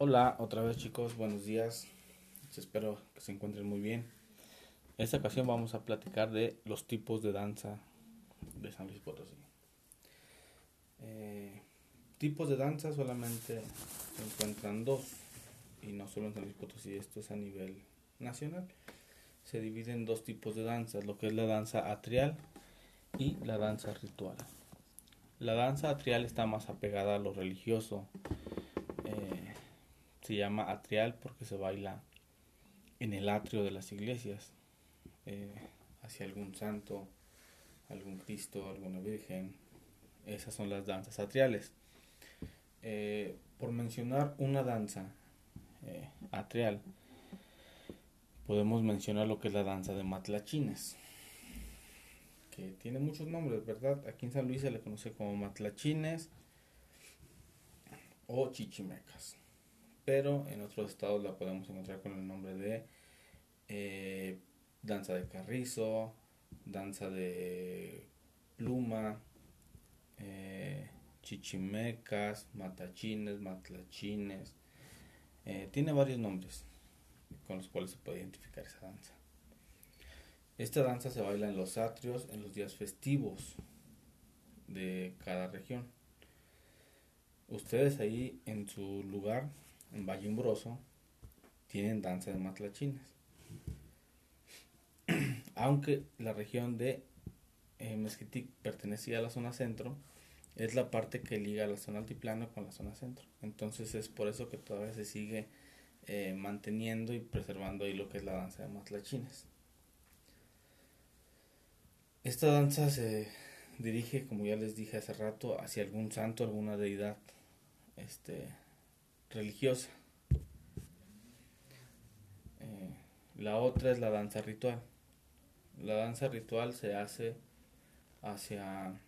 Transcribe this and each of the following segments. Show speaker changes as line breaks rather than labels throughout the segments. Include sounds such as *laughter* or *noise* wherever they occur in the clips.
Hola, otra vez chicos, buenos días. Espero que se encuentren muy bien. En esta ocasión vamos a platicar de los tipos de danza de San Luis Potosí. Eh, tipos de danza solamente se encuentran dos, y no solo en San Luis Potosí, esto es a nivel nacional. Se dividen en dos tipos de danzas, lo que es la danza atrial y la danza ritual. La danza atrial está más apegada a lo religioso. Eh, se llama atrial porque se baila en el atrio de las iglesias, eh, hacia algún santo, algún Cristo, alguna Virgen. Esas son las danzas atriales. Eh, por mencionar una danza atrial, podemos mencionar lo que es la danza de matlachines tiene muchos nombres, ¿verdad? Aquí en San Luis se le conoce como matlachines o chichimecas. Pero en otros estados la podemos encontrar con el nombre de eh, danza de carrizo, danza de pluma, eh, chichimecas, matachines, matlachines. Eh, tiene varios nombres con los cuales se puede identificar esa danza. Esta danza se baila en los atrios en los días festivos de cada región. Ustedes ahí en su lugar, en Valle Umbroso, tienen danza de matlachines. *clears throat* Aunque la región de eh, Mezquitic pertenecía a la zona centro, es la parte que liga la zona altiplano con la zona centro. Entonces es por eso que todavía se sigue eh, manteniendo y preservando ahí lo que es la danza de matlachines. Esta danza se dirige, como ya les dije hace rato, hacia algún santo, alguna deidad este, religiosa. Eh, la otra es la danza ritual. La danza ritual se hace hacia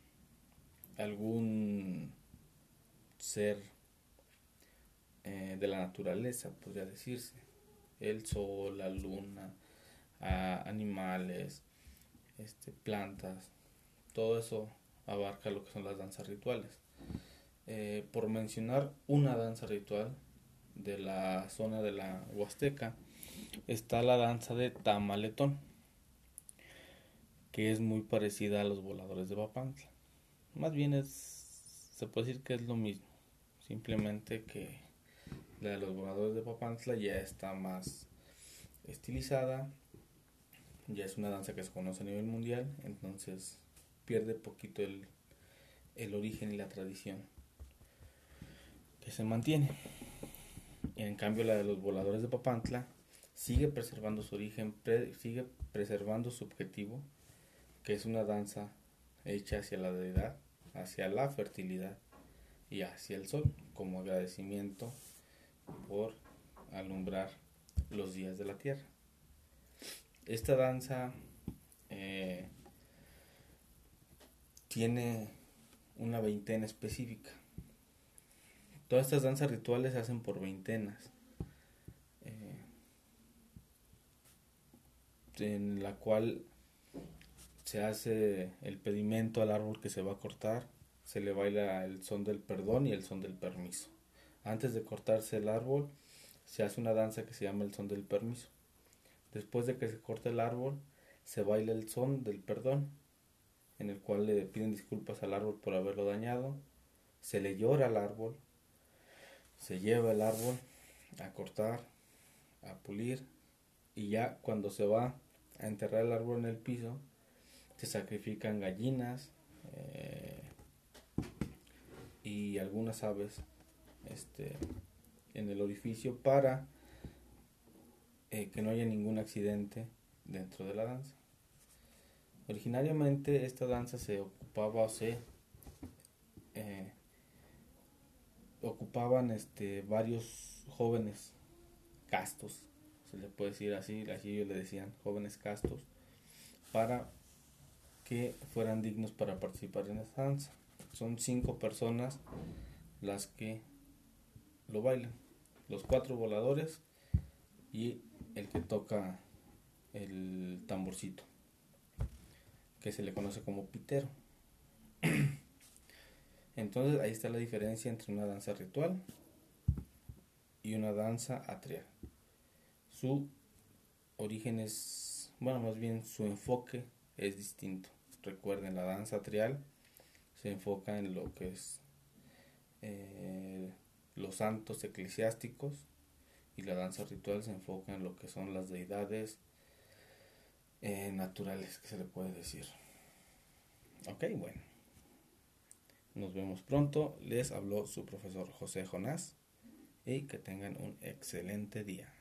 algún ser eh, de la naturaleza, podría decirse. El sol, la luna, animales, este, plantas, todo eso abarca lo que son las danzas rituales. Eh, por mencionar una danza ritual de la zona de la Huasteca, está la danza de Tamaletón, que es muy parecida a los voladores de Papantla. Más bien es, se puede decir que es lo mismo, simplemente que la de los voladores de Papantla ya está más estilizada, ya es una danza que se conoce a nivel mundial, entonces pierde poquito el, el origen y la tradición se mantiene. En cambio la de los voladores de Papantla sigue preservando su origen, sigue preservando su objetivo, que es una danza hecha hacia la deidad, hacia la fertilidad y hacia el sol, como agradecimiento por alumbrar los días de la tierra. Esta danza eh, tiene una veintena específica. Todas estas danzas rituales se hacen por veintenas. Eh, en la cual se hace el pedimento al árbol que se va a cortar, se le baila el son del perdón y el son del permiso. Antes de cortarse el árbol, se hace una danza que se llama el son del permiso. Después de que se corta el árbol, se baila el son del perdón, en el cual le piden disculpas al árbol por haberlo dañado, se le llora al árbol, se lleva el árbol a cortar, a pulir, y ya cuando se va a enterrar el árbol en el piso, se sacrifican gallinas eh, y algunas aves este, en el orificio para eh, que no haya ningún accidente dentro de la danza. Originariamente esta danza se ocupaba o se eh, ocupaban este, varios jóvenes castos, se le puede decir así, así ellos le decían, jóvenes castos, para que fueran dignos para participar en esta danza. Son cinco personas las que lo bailan, los cuatro voladores y el que toca el tamborcito, que se le conoce como pitero. Entonces ahí está la diferencia entre una danza ritual y una danza atrial. Su origen es, bueno, más bien su enfoque es distinto. Recuerden, la danza atrial se enfoca en lo que es eh, los santos eclesiásticos y la danza ritual se enfoca en lo que son las deidades eh, naturales, que se le puede decir. Ok, bueno. Nos vemos pronto. Les habló su profesor José Jonás y que tengan un excelente día.